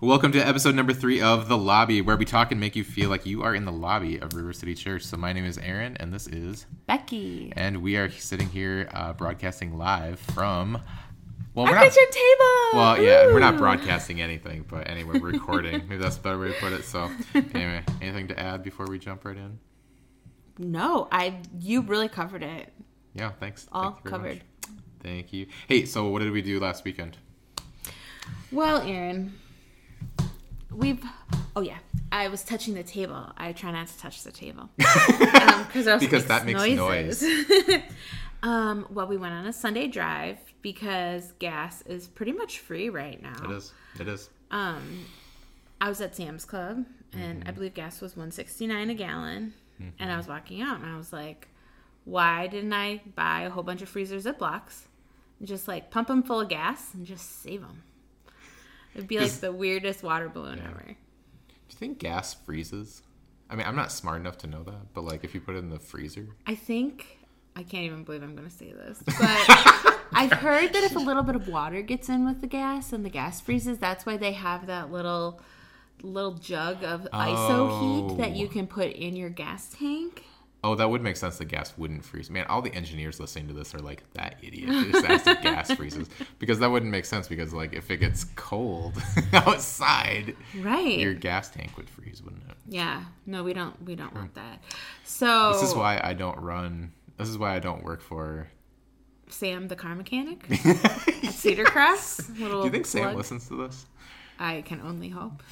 Welcome to episode number three of The Lobby, where we talk and make you feel like you are in the lobby of River City Church. So, my name is Aaron, and this is Becky. And we are sitting here uh, broadcasting live from. Well, Our we're not. kitchen table. Well, yeah, we're not broadcasting anything, but anyway, we're recording. Maybe that's a better way to put it. So, anyway, anything to add before we jump right in? No, I. You really covered it. Yeah, thanks. All Thank covered. much. Thank you. Hey, so what did we do last weekend? Well, Aaron, we've. Oh yeah, I was touching the table. I try not to touch the table um, Because that makes noises. um, well, we went on a Sunday drive because gas is pretty much free right now. It is. It is. Um, I was at Sam's Club, and I believe gas was one sixty nine a gallon. And I was walking out, and I was like, "Why didn't I buy a whole bunch of freezer Ziplocs and just like pump them full of gas and just save them?" It'd be like Does- the weirdest water balloon Yeah. ever. Do you think gas freezes? I mean, I'm not smart enough to know that, but like if you put it in the freezer, I think I can't even believe I'm going to say this, but I've heard that if a little bit of water gets in with the gas and the gas freezes, that's why they have that little little jug of ISO-HEET that you Oh. can put in your gas tank. Oh, that would make sense. The gas wouldn't freeze. Man, all the engineers listening to this are like that idiot. Just asked if gas freezes because that wouldn't make sense. Because like if it gets cold outside, Right. your gas tank would freeze, wouldn't it? yeah. No, we don't we don't want that. So This is why I don't run. This is why I don't work for. Sam the car mechanic at Cedar. Little Do you think Sam listens to this? I can only hope.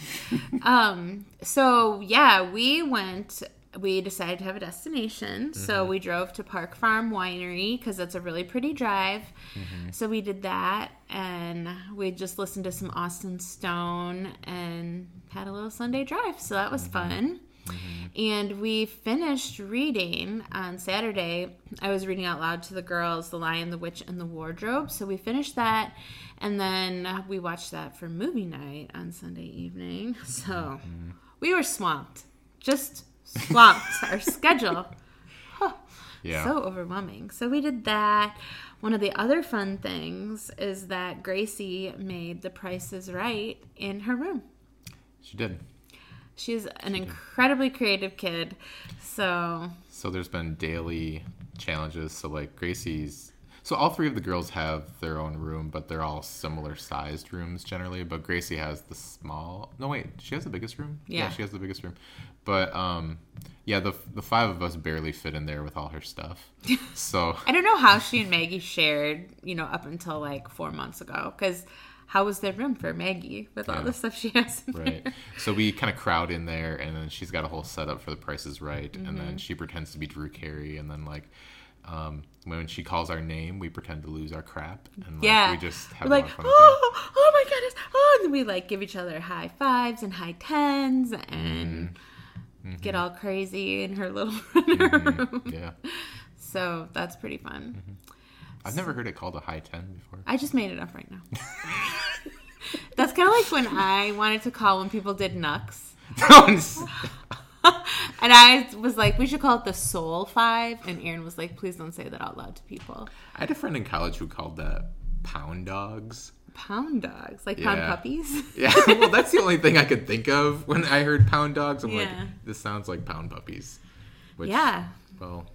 um, so yeah, we went. We decided to have a destination, so mm-hmm. we drove to Park Farm Winery because that's a really pretty drive. Mm-hmm. So we did that, and we just listened to some Austin Stone and had a little Sunday drive. So that was mm-hmm. fun. And we finished reading on Saturday. I was reading out loud to the girls The Lion, the Witch, and the Wardrobe. So we finished that. And then we watched that for movie night on Sunday evening. So we were swamped. Just swamped. Our schedule. Yeah. So overwhelming. So we did that. One of the other fun things is that Gracie made the prices right in her room. she did. She's an incredibly creative kid. So, So there's been daily challenges. So like Gracie's. So all three of the girls have their own room, but they're all similar sized rooms generally. But Gracie has the small. No wait, she has the biggest room. Yeah. she has the biggest room. But um, yeah, the the five of us barely fit in there with all her stuff. So I don't know how she and Maggie shared, you know, up until like four months ago. Because how was there room for Maggie with all Yeah. the stuff she has? In right. there? So we kind of crowd in there, and then she's got a whole setup for the Price is Right, and Mm-hmm. then she pretends to be Drew Carey, and then like. Um, when she calls our name, we pretend to lose our crap, and like, Yeah. we just have We're like, lot of fun. with that. oh, oh my goodness. Oh, and we like give each other high fives and high tens and Mm-hmm. get all crazy in her little room. Yeah, So that's pretty fun. Mm-hmm. I've never heard it called a high ten before. I just made it up right now. That's kind of like when I wanted to call when people did Nux. And I was like, we should call it the Soul Five. And Aaron was like, please don't say that out loud to people. I had a friend in college who called that pound dogs. Pound dogs, like pound Yeah. puppies. Yeah, well, that's the only thing I could think of when I heard pound dogs. I'm Yeah. like, this sounds like pound puppies. Which, yeah. Well,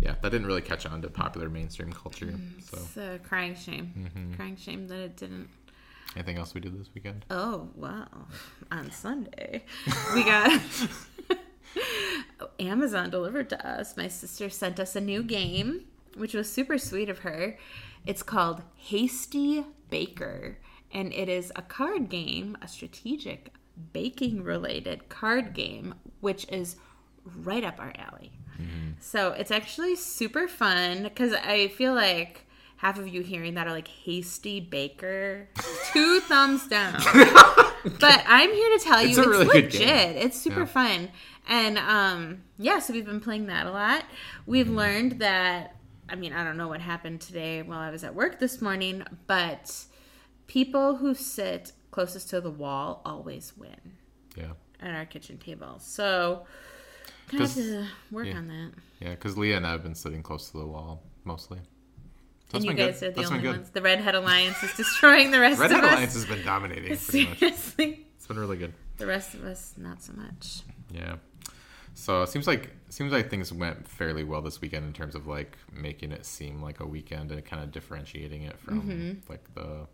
yeah, that didn't really catch on to popular mainstream culture. So, It's a crying shame. Mm-hmm. Crying shame that it didn't. anything else we did this weekend? Oh, wow. On Sunday, we got Amazon delivered to us. My sister sent us a new game, which was super sweet of her. It's called Hasty Baker, and it is a card game, a strategic baking related card game, which is right up our alley. So it's actually super fun because I feel like half of you hearing that are like hasty baker, two thumbs down. but I'm here to tell you It's it's, really legit. It's super Yeah. fun. And um yeah, so we've been playing that a lot. We've Mm-hmm. learned that I mean, I don't know what happened today while I was at work this morning, but people who sit closest to the wall always win Yeah. at our kitchen table. So have 'Cause- to work yeah. on that. Yeah, because Leah and I have been sitting close to the wall mostly. and you guys good. are the That's only ones. The Redhead Alliance is destroying the rest Red of us. Alliance has been dominating pretty much. Seriously. It's been really good. The rest of us, not so much. Yeah. So it seems like seems like things went fairly well this weekend in terms of like making it seem like a weekend and kind of differentiating it from Mm-hmm. like the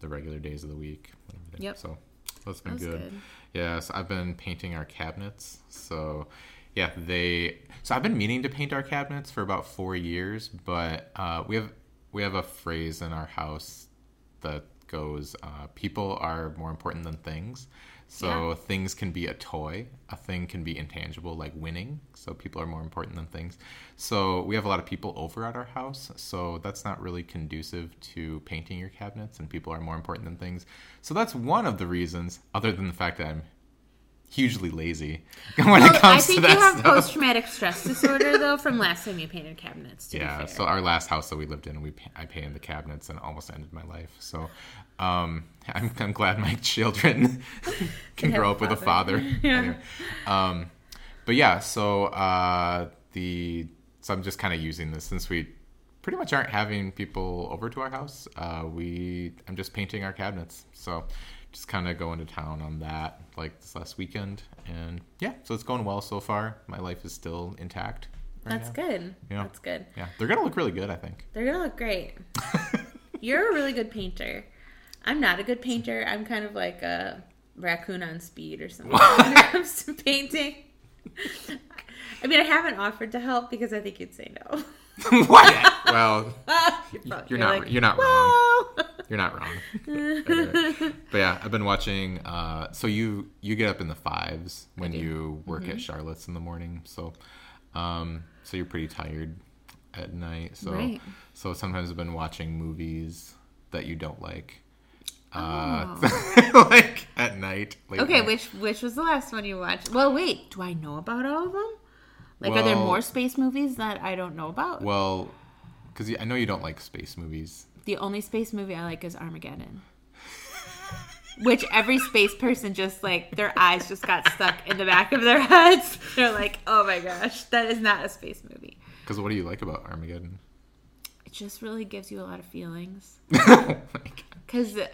the regular days of the week. Yep. So that's been That was good. Yes, Yeah. So I've been painting our cabinets. So yeah, they. So I've been meaning to paint our cabinets for about four years, but uh, we have we have a phrase in our house that goes, uh, "People are more important than things." So Yeah. things can be a toy, a thing can be intangible, like winning. So people are more important than things. So we have a lot of people over at our house. So that's not really conducive to painting your cabinets, and people are more important than things. So that's one of the reasons, other than the fact that I'm hugely lazy when Well, it I think you have post traumatic stress disorder though from last time you painted cabinets. To yeah so our last house that we lived in we i painted the cabinets and almost ended my life so um i'm, I'm glad my children can grow up with a father. father Yeah. Anyway. um but yeah so uh the so i'm just kind of using this since we pretty much aren't having people over to our house uh we i'm just painting our cabinets so just kind of going to town on that like this last weekend and yeah so it's going well so far my life is still intact right That's now. good. Yeah. That's good. Yeah, they're gonna look really good, I think. They're gonna look great. You're a really good painter. I'm not a good painter. I'm kind of like a raccoon on speed or something when it comes to painting. I mean, I haven't offered to help because I think you'd say no. what? Well, You're, you're not- you're not wrong. you're not wrong. But yeah, I've been watching. Uh, so you you get up in the fives when. Mm-hmm. you work at Charlotte's in the morning. So, um, so you're pretty tired at night. So, Right. so sometimes I've been watching movies that you don't like. Uh, like at night. Oh. Okay, night. which which was the last one you watched? Well, wait, do I know about all of them? Like, are there more space movies that I don't know about? Well, because I know you don't like space movies. The only space movie I like is Armageddon. Which every space person just like their eyes just got stuck in the back of their heads. They're like, "Oh my gosh, that is not a space movie." Because what do you like about Armageddon? It just really gives you a lot of feelings oh because uh,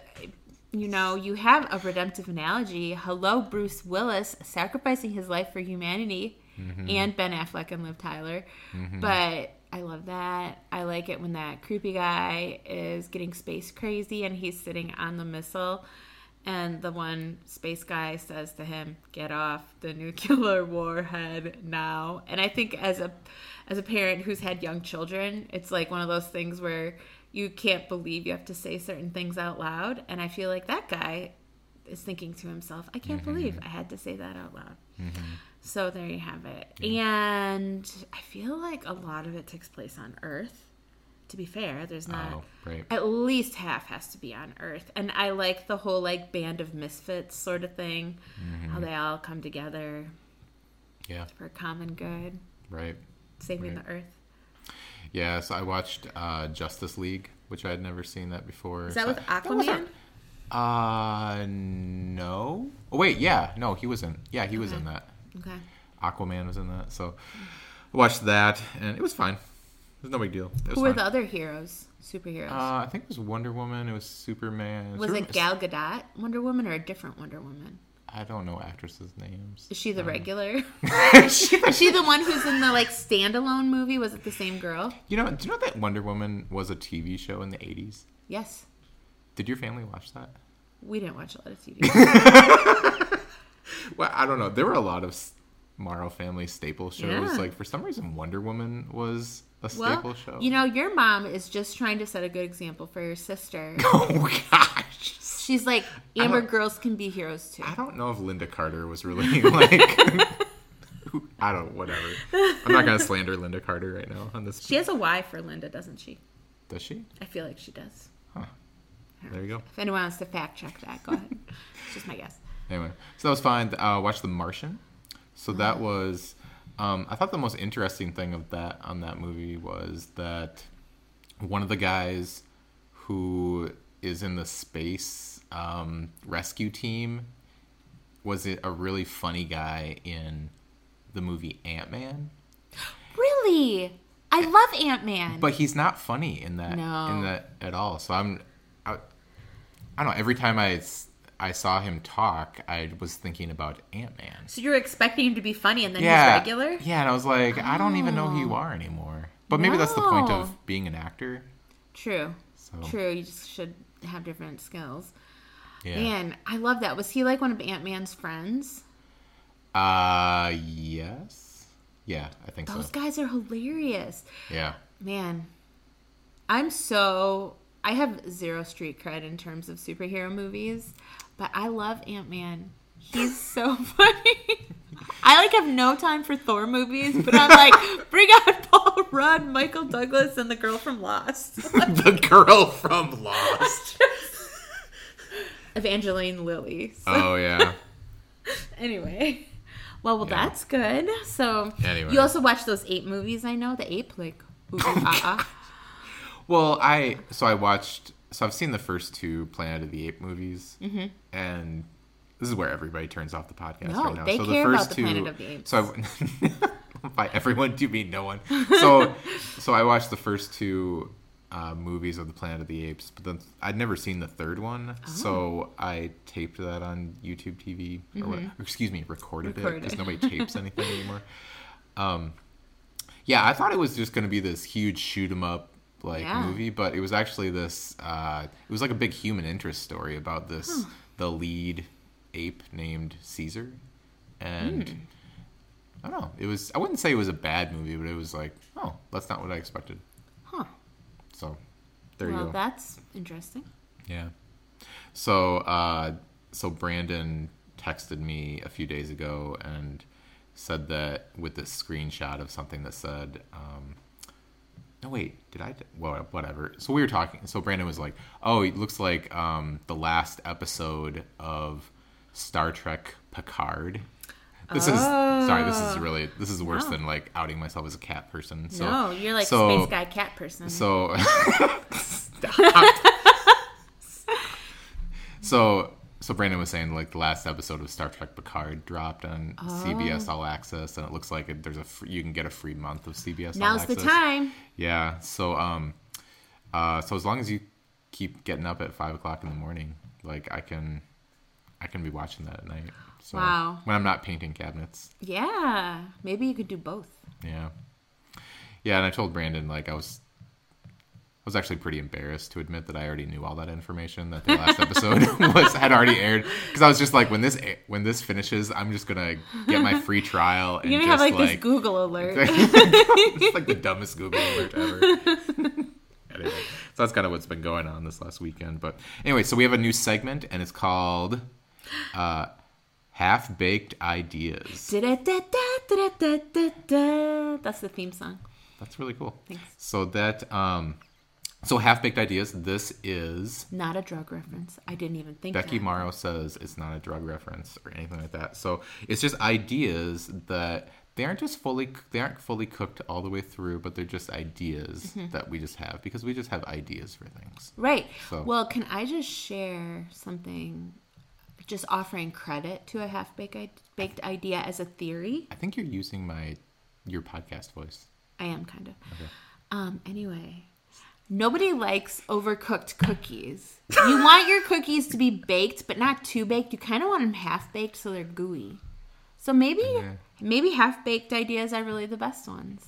you know you have a redemptive analogy. Hello, Bruce Willis sacrificing his life for humanity, Mm-hmm. and Ben Affleck and Liv Tyler. Mm-hmm. But I love that. I like it when that creepy guy is getting space crazy and he's sitting on the missile. And the one space guy says to him, "Get off the nuclear warhead now." And I think as a as a parent who's had young children, it's like one of those things where you can't believe you have to say certain things out loud. And I feel like that guy is thinking to himself, "I can't mm-hmm. believe I had to say that out loud." So there you have it. And I feel like a lot of it takes place on Earth. To be fair, there's not Oh, right. at least half has to be on Earth. And I like the whole like band of misfits sort of thing. Mm-hmm. How they all come together Yeah, for a common good, right. saving Right. the Earth. Yeah, so I watched uh, Justice League, which I had never seen that before. Is that So- with Aquaman? Uh, no. Oh wait, yeah, no, he was in. Yeah, he was in that. Okay. Aquaman was in that. So I watched that, and it was fine. It was no big deal. Who were fine. the other heroes? Superheroes? Uh, I think it was Wonder Woman. It was Superman. was Superman- it Gal Gadot Wonder Woman or a different Wonder Woman? I don't know actresses' names. Is she the regular? She- Is she the one who's in the like standalone movie? Was it the same girl? you know, do you know that Wonder Woman was a TV show in the '80s? Yes. Did your family watch that? We didn't watch a lot of TV. Well, I don't know. There were a lot of Morrow family staple shows. Yeah. Like for some reason, Wonder Woman was a well, staple show. you know, your mom is just trying to set a good example for your sister. oh gosh. She's like, Amber girls can be heroes too. I don't know if Lynda Carter was really like. I don't. Whatever. I'm not gonna slander Lynda Carter right now on this. She has a Y for Linda, doesn't she? Does she? I feel like she does. There you go. If anyone wants to fact check that, go ahead. It's just my guess. Anyway, so that was fine. Uh, watched The Martian. So that was. Um, I thought the most interesting thing of that on that movie was that one of the guys who is in the space um, rescue team was a really funny guy in the movie Ant Man. Really? I love Ant Man. but he's not funny in that No. in that at all. So I'm, I, I don't know. Every time I I saw him talk, I was thinking about Ant Man. so you're expecting him to be funny, and then Yeah, he's regular. Yeah, and I was like, I don't even know who you are anymore. But maybe that's the point of being an actor. True. So True. You just should have different skills. yeah. Man, I love that. Was he like one of Ant Man's friends? Uh, yes. Yeah, I think Those so. Those guys are hilarious. Yeah. Man, I'm so. I have zero street cred in terms of superhero movies, but I love Ant Man. He's so funny. I like have no time for Thor movies, but I'm like, bring out Paul Rudd, Michael Douglas, and the girl from Lost. the girl from Lost. Evangeline Lilly. So, oh yeah. anyway. Well, well, Yeah. that's good. So, Anyway. you also watch those ape movies, I know? The ape, like, ooh, ooh, ah, ah. Well, I so I watched. So I've seen the first two Planet of the Ape movies, mm-hmm. and this is where everybody turns off the podcast No, right now. they so care the about first the two, Planet of the Apes. So I, by everyone, do you mean no one? So, so I watched the first two uh, movies of the Planet of the Apes, but then I'd never seen the third one, Oh. so I taped that on YouTube TV, or what, excuse me, recorded, it because nobody tapes anything anymore. Um, yeah, I thought it was just going to be this huge shoot 'em up like Yeah. movie, but it was actually this. Uh, it was like a big human interest story about this the lead ape named Caesar, and Hmm. I don't know. It was. I wouldn't say it was a bad movie, but it was like, oh, that's not what I expected. Huh. So there you Well, go. that's interesting. Yeah. So, uh, so Brandon texted me a few days ago and said that with this screenshot of something that said, um, no, wait, did I? Well, whatever. So we were talking. So Brandon was like, oh, it looks like um, the last episode of Star Trek Picard. This is sorry. This is really this is worse No. than like outing myself as a cat person. So, no, you're like so- space guy cat person. so, so, so Brandon was saying like the last episode of Star Trek Picard dropped on CBS All Access, and it looks like it, there's a fr- you can get a free month of CBS. All Now's the Access. time. Yeah. So, um, uh, so as long as you keep getting up at five o'clock in the morning, like I can, I can be watching that at night. So Wow. When I'm not painting cabinets. Yeah, maybe you could do both. Yeah. Yeah, and I told Brandon like I was was actually pretty embarrassed to admit that I already knew all that information that the last episode was had already aired because I was just like when this when this finishes I'm just going to get my free trial and You're gonna have just like, this Google alert. it's like the dumbest Google alert ever. anyway, so that's kind of what's been going on this last weekend. But anyway, so we have a new segment and it's called uh, Half Baked Ideas. That's the theme song. That's really cool. Thanks. So that um so half baked ideas, this is Not a drug reference. I didn't even think Becky that. Morrow says it's not a drug reference or anything like that. So it's just ideas that they aren't just fully they aren't fully cooked all the way through, but they're just ideas Mm-hmm. that we just have because we just have ideas for things. Right. So- Well, can I just share something? Just offering credit to a half baked baked idea as a theory. I think you're using my your podcast voice. I am kind of. Um. Anyway, nobody likes overcooked cookies. You want your cookies to be baked, but not too baked. You kind of want them half baked so they're gooey. So maybe maybe half baked ideas are really the best ones.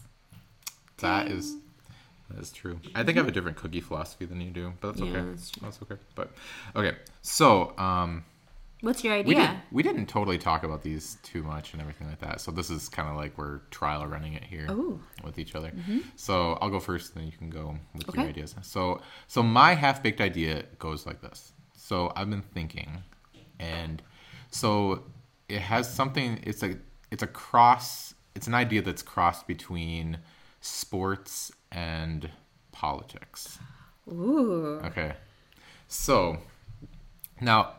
That is that is true. I think I have a different cookie philosophy than you do, but that's Yeah, okay. that's. That's okay. But okay. So, um What's your We, idea? did, we didn't totally talk about these too much and everything like that. So this is kind of like we're trial running it here Ooh. with each other. Mm-hmm. So I'll go first, then you can go with Okay. your ideas. So so my half baked idea goes like this. So I've been thinking, and so it has something. It's a it's a cross. It's an idea that's crossed between sports and politics. Ooh. Okay. So now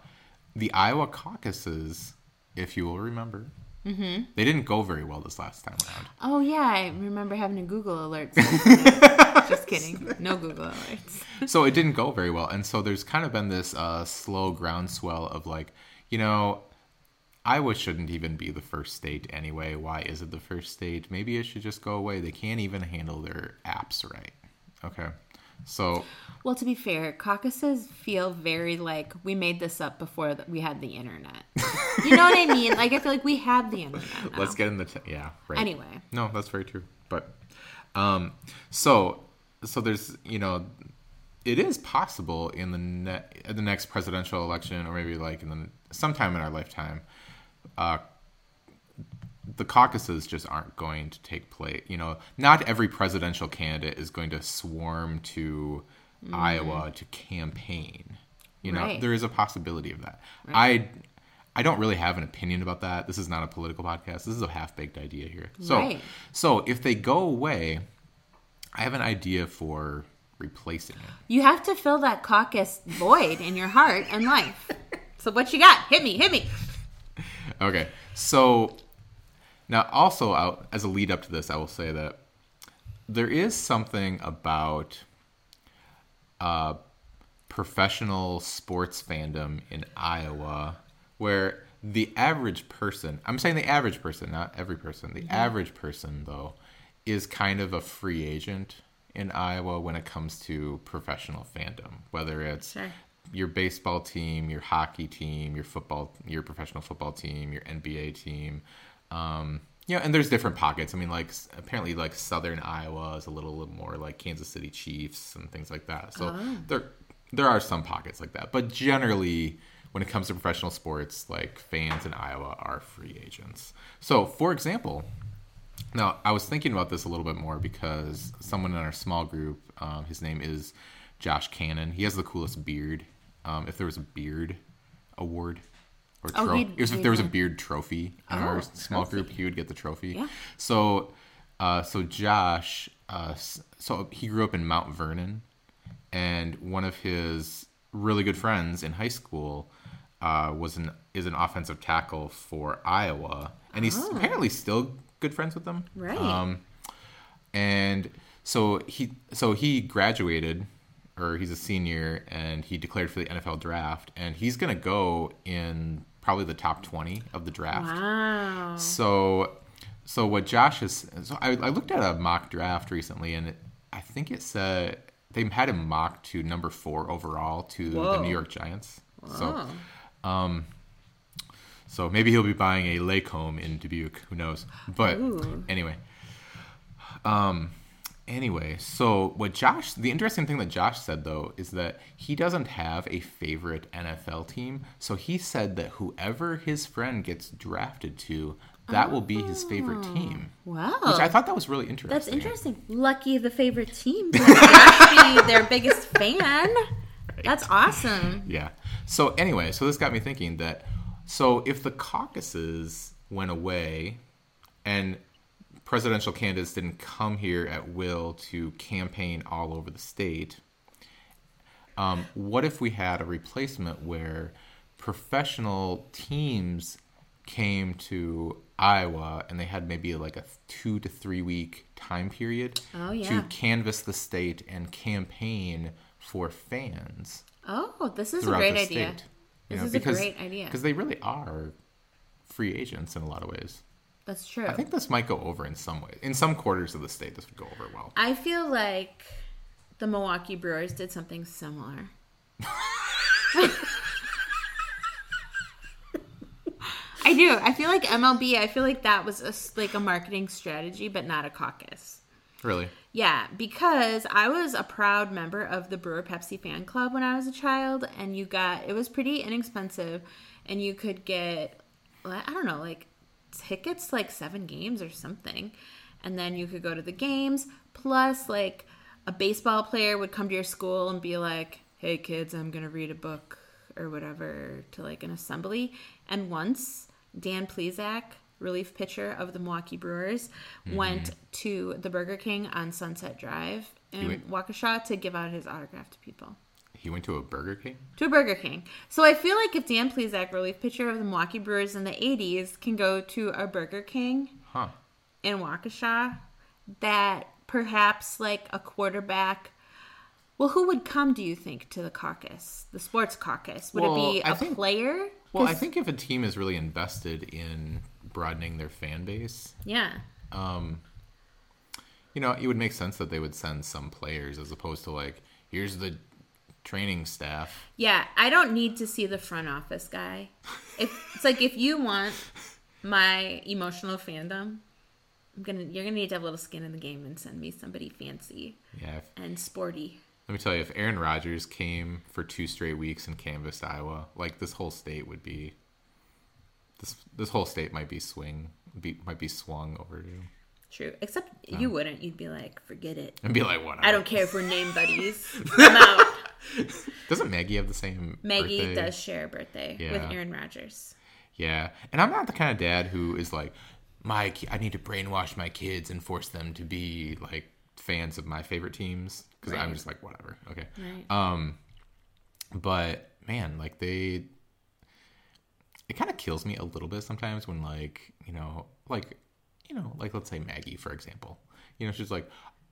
the Iowa caucuses, if you will remember, Mm-hmm. they didn't go very well this last time around. Oh yeah, I remember having a Google alert. Just kidding. No Google alerts. so it didn't go very well, and so there's kind of been this uh, slow groundswell of like, you know, Iowa shouldn't even be the first state anyway. Why is it the first state? Maybe it should just go away. They can't even handle their apps right. Okay. So, Well, to be fair, caucuses feel very like we made this up before that we had the internet. you know what I mean? Like I feel like we have the internet. Now. let's get in the t- yeah, right. Anyway. No, that's very true. But um so so there's, you know, it is possible in the ne- the next presidential election or maybe like in the sometime in our lifetime uh the caucuses just aren't going to take place. You know, not every presidential candidate is going to swarm to mm. Iowa to campaign. You know, Right. there is a possibility of that. I I don't really have an opinion about that. This is not a political podcast. This is a half-baked idea here. So Right. so if they go away, I have an idea for replacing it. You have to fill that caucus void in your heart and life. So what you got? Hit me, hit me. Okay. So now, also, I'll, as a lead up to this, I will say that there is something about uh, professional sports fandom in Iowa where the average person, I'm saying the average person, not every person, the average person, though, is kind of a free agent in Iowa when it comes to professional fandom, whether it's Sure. your baseball team, your hockey team, your football, your professional football team, your NBA team. Um, yeah, and there's different pockets. I mean, like apparently, like Southern Iowa is a little, little more like Kansas City Chiefs and things like that. So there, there are some pockets like that, but generally, when it comes to professional sports, like fans in Iowa are free agents. So, for example, now, I was thinking about this a little bit more because someone in our small group, um, his name is Josh Cannon. He has the coolest beard. Um, if there was a beard award or Oh, tro- he'd- if there was a beard trophy in Oh, our small trophy. group, he would get the trophy. Yeah. So, uh, so Josh, uh, so he grew up in Mount Vernon, and one of his really good friends in high school uh, was an is an offensive tackle for Iowa, and he's apparently still good friends with them. Oh. Right. Um, and so he so he graduated, or he's a senior, and he declared for the NFL draft, and he's gonna go in probably the top twenty of the draft. Wow. So, so what Josh is, so I, I looked at a mock draft recently, and it, I think it said they had him mocked to number four overall to the New York Giants. So, um, so maybe he'll be buying a lake home in Dubuque. Who knows? But Ooh. anyway, um, anyway, so what Josh, the interesting thing that Josh said though is that he doesn't have a favorite NFL team. So he said that whoever his friend gets drafted to, that will be his favorite oh, team. Wow. Which I thought that was really interesting. That's interesting. Lucky the favorite team be their biggest fan. That's awesome. Yeah. So anyway, so this got me thinking that so if the caucuses went away and presidential candidates didn't come here at will to campaign all over the state, um, what if we had a replacement where professional teams came to Iowa and they had maybe like a two to three week time period Oh, yeah. to canvass the state and campaign for fans Oh, this is a great idea. state. You This know, is because, a great idea. Because they really are free agents in a lot of ways. That's true. I think this might go over in some way. In some quarters of the state, this would go over well. I feel like the Milwaukee Brewers did something similar. I do. I feel like MLB. I feel like that was a, like a marketing strategy, but not a caucus. Really? Yeah, because I was a proud member of the Brewer Pepsi fan club when I was a child, and you got it was pretty inexpensive, and you could get I don't know like tickets to, like seven games or something, and then you could go to the games. Plus, like a baseball player would come to your school and be like, "Hey kids, I'm gonna read a book or whatever to like an assembly." And once Dan Plesac, relief pitcher of the Milwaukee Brewers, mm-hmm. went to the Burger King on Sunset Drive in Waukesha to give out his autograph to people. He went to a Burger King? To a Burger King. So I feel like if Dan Plesac, relief pitcher of the Milwaukee Brewers in the 80s, can go to a Burger King Huh. in Waukesha, that perhaps like a quarterback Well, who would come, do you think, to the caucus, the sports caucus? Would Well, it be a think- player? Well, I think if a team is really invested in broadening their fan base, Yeah. Um, you know, it would make sense that they would send some players as opposed to like, here's the training staff. Yeah, I don't need to see the front office guy. If it's like if you want my emotional fandom, I'm gonna you're gonna need to have a little skin in the game and send me somebody fancy Yeah. If, and sporty. let me tell you, if Aaron Rodgers came for two straight weeks and canvassed Iowa, like this whole state would be, this this whole state might be swing, be, might be swung over to, True. Except you wouldn't. You'd be like, forget it. and be like, what? I don't care if we're name buddies. I'm out. Doesn't Maggie have the same? Maggie birthday? does share a birthday with Aaron Rodgers. Yeah, and I'm not the kind of dad who is like, my, I need to brainwash my kids and force them to be like fans of my favorite teams because I'm just like whatever. Okay. Right. Um, but man, like they, it kind of kills me a little bit sometimes when like you know, like you know, like let's say Maggie for example, you know, she's like,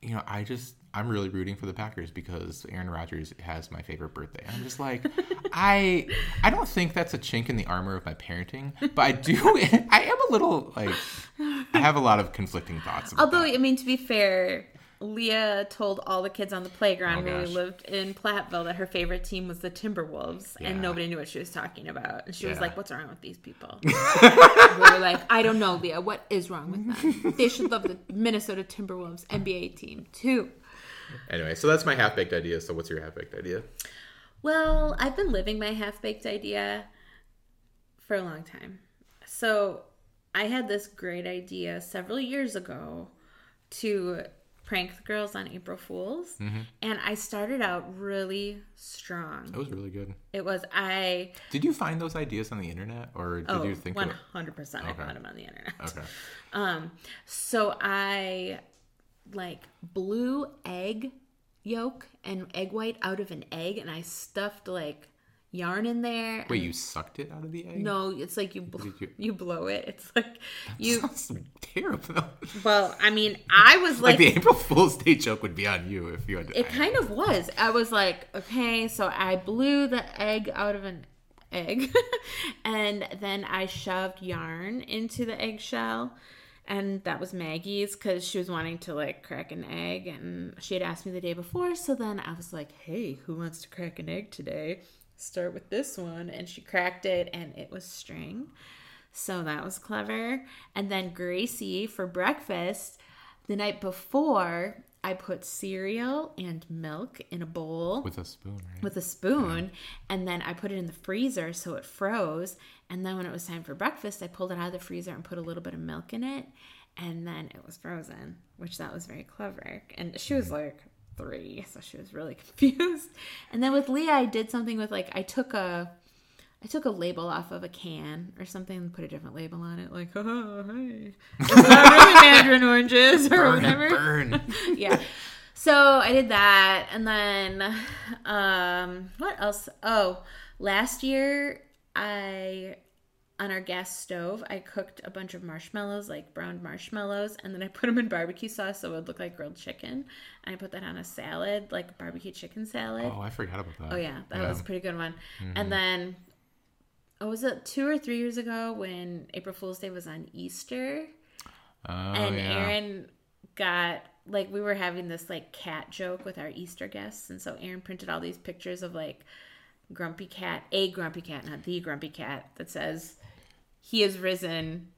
you know, I just I'm really rooting for the Packers because Aaron Rodgers has my favorite birthday. I'm just like, I I don't think that's a chink in the armor of my parenting, but I do. I am a little like I have a lot of conflicting thoughts. About Although, that. I mean, to be fair, Leah told all the kids on the playground Oh, when we lived in Platteville that her favorite team was the Timberwolves, Yeah. and nobody knew what she was talking about. And she was like, "What's wrong with these people?" we were like, "I don't know, Leah. What is wrong with them? They should love the Minnesota Timberwolves NBA team too." anyway, so that's my half baked idea. So what's your half baked idea? Well, I've been living my half baked idea for a long time. So I had this great idea several years ago to prank the girls on April Fools. And I started out really strong. That was really good. It was, I, Did you find those ideas on the internet, or did oh, you think? 100% Of, I found them on the internet. okay. Um, so I like blew egg yolk and egg white out of an egg and I stuffed like yarn in there. Wait, you sucked it out of the egg? No, it's like you bl- you- you blow it. It's like you. Sounds terrible. Well, I mean, I was like like, the April Fool's Day joke would be on you if you had. it kind of was. I was like, okay, so I blew the egg out of an egg, and then I shoved yarn into the eggshell. And that was Maggie's because she was wanting to like crack an egg, and she had asked me the day before. So then I was like, "Hey, who wants to crack an egg today?" Start with this one, and she cracked it, and it was string. So that was clever. And then Gracie for breakfast, the night before, I put cereal and milk in a bowl with a spoon, right? with a spoon and then I put it in the freezer so it froze. And then when it was time for breakfast, I pulled it out of the freezer and put a little bit of milk in it. And then it was frozen, which that was very clever. And she was mm-hmm. like three, so she was really confused. And then with Leah, I did something with like I took a I took a label off of a can or something and put a different label on it, like, oh, hey. It's not really mandarin oranges or burn, whatever burn. yeah. So I did that, and then um, what else? Oh, last year I on our gas stove I cooked a bunch of marshmallows, like browned marshmallows, and then I put them in barbecue sauce so it would look like grilled chicken. And I put that on a salad, like barbecue chicken salad. Oh, I forgot about that. Oh yeah, that was a pretty good one. Mm-hmm. And then, oh, was it two or three years ago when April Fool's Day was on Easter? Oh, and yeah. Aaron got like we were having this like cat joke with our Easter guests, and so Aaron printed all these pictures of like grumpy cat, a grumpy cat, not the grumpy cat, that says he is risen,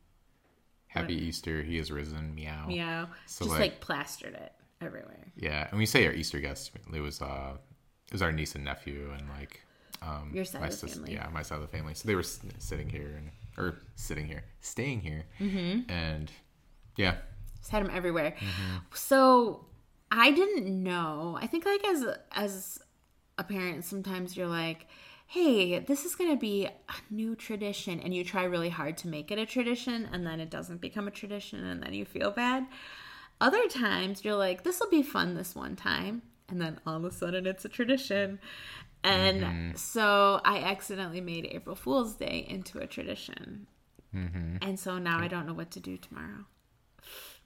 Happy Easter. He has risen. Meow. meow, So, just like- like, plastered it everywhere. Yeah, and we say our Easter guest. It was uh, it was our niece and nephew, and like um, Your side my of the family. Yeah, my side of the family. So they were sitting here and or sitting here, staying here, mm-hmm. and yeah, Just had them everywhere. Mm-hmm. So I didn't know. I think like as as a parent, sometimes you're like, "Hey, this is going to be a new tradition," and you try really hard to make it a tradition, and then it doesn't become a tradition, and then you feel bad. Other times you're like, "This will be fun this one time," and then all of a sudden it's a tradition. And Mm-hmm. so I accidentally made April Fool's Day into a tradition. Mm-hmm. And so now I don't know what to do tomorrow.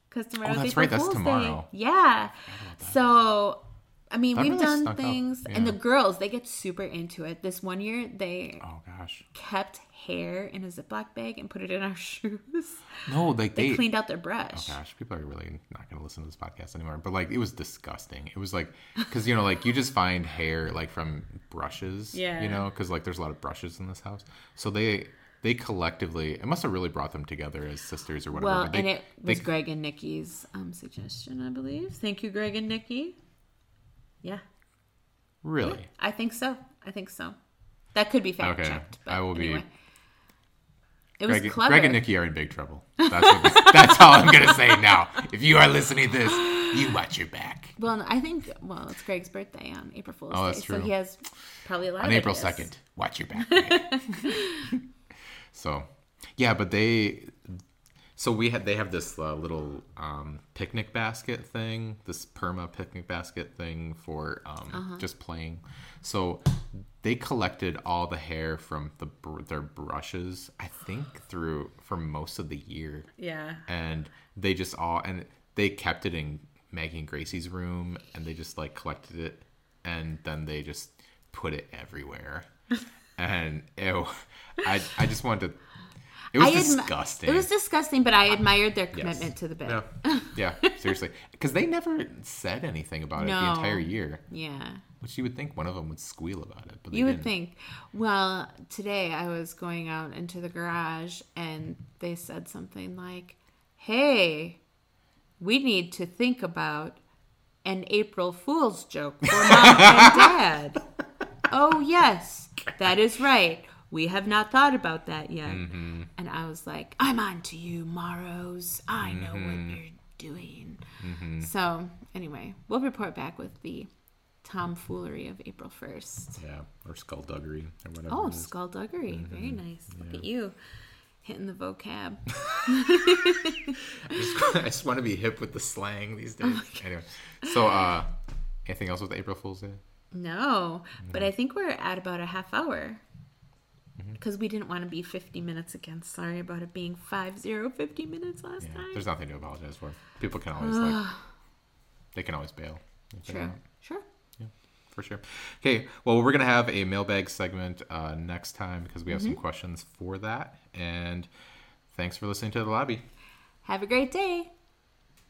Because tomorrow Oh, that's April right, that's Fool's Day. tomorrow. Yeah. So I mean, That we've really done things, and the girls they get super into it. This one year, they Oh gosh. kept hair in a Ziploc bag and put it in our shoes. No, like They they. cleaned out their brush. Oh gosh, people are really not going to listen to this podcast anymore. But like, it was disgusting. It was like, because you know, like you just find hair like from brushes. Yeah. You know, because like there's a lot of brushes in this house. So they they collectively, it must have really brought them together as sisters or whatever. Well, they- and it was they- Greg and Nikki's um, suggestion, I believe. Thank you, Greg and Nikki. Yeah, really. I think so. I think so. That could be fact Okay, checked. I will be- It was Greg, clever. Greg and Nikki are in big trouble. That's what this, that's all I'm gonna say now. If you are listening to this, you watch your back. Well, I think well, it's Greg's birthday on April Fool's Oh, Day, that's so he has probably a lot on of April ideas. second. Watch your back. So, yeah, but they. So we had they have this uh, little um, picnic basket thing, this perma picnic basket thing for um, Uh-huh. just playing. So they collected all the hair from the br- their brushes, I think, through for most of the year Yeah. and they just all and they kept it in Maggie and Gracie's room and they just like collected it and then they just put it everywhere and ew, I I just wanted to it was admi- disgusting It was disgusting, but I admired their Yes. commitment to the bit. yeah yeah seriously because they never said anything about it the entire year Yeah. which you would think one of them would squeal about it but You would didn't. think. Well, today I was going out into the garage and they said something like, "Hey, we need to think about an April Fool's joke for mom and dad." oh, yes. That is right. We have not thought about that yet. Mm-hmm. And I was like, "I'm on to you, Morrows. I know Mm-hmm. what you're doing." So, anyway, we'll report back with the tomfoolery of April 1st. yeah or skullduggery or whatever Oh, skullduggery. Very nice. Look at you hitting the vocab. I just, I just want to be hip with the slang these days. anyway, so uh, anything else with April Fool's Day? no, but I think we're at about a half hour. Because we didn't want to be 50 minutes again. Sorry about it being 5 0 50 minutes last Yeah, time. there's nothing to apologize for. People can always like, they can always bail. if they True. want. Sure. Yeah, for sure. Okay, well, we're gonna have a mailbag segment uh, next time because we have some questions for that. And thanks for listening to the lobby. Have a great day.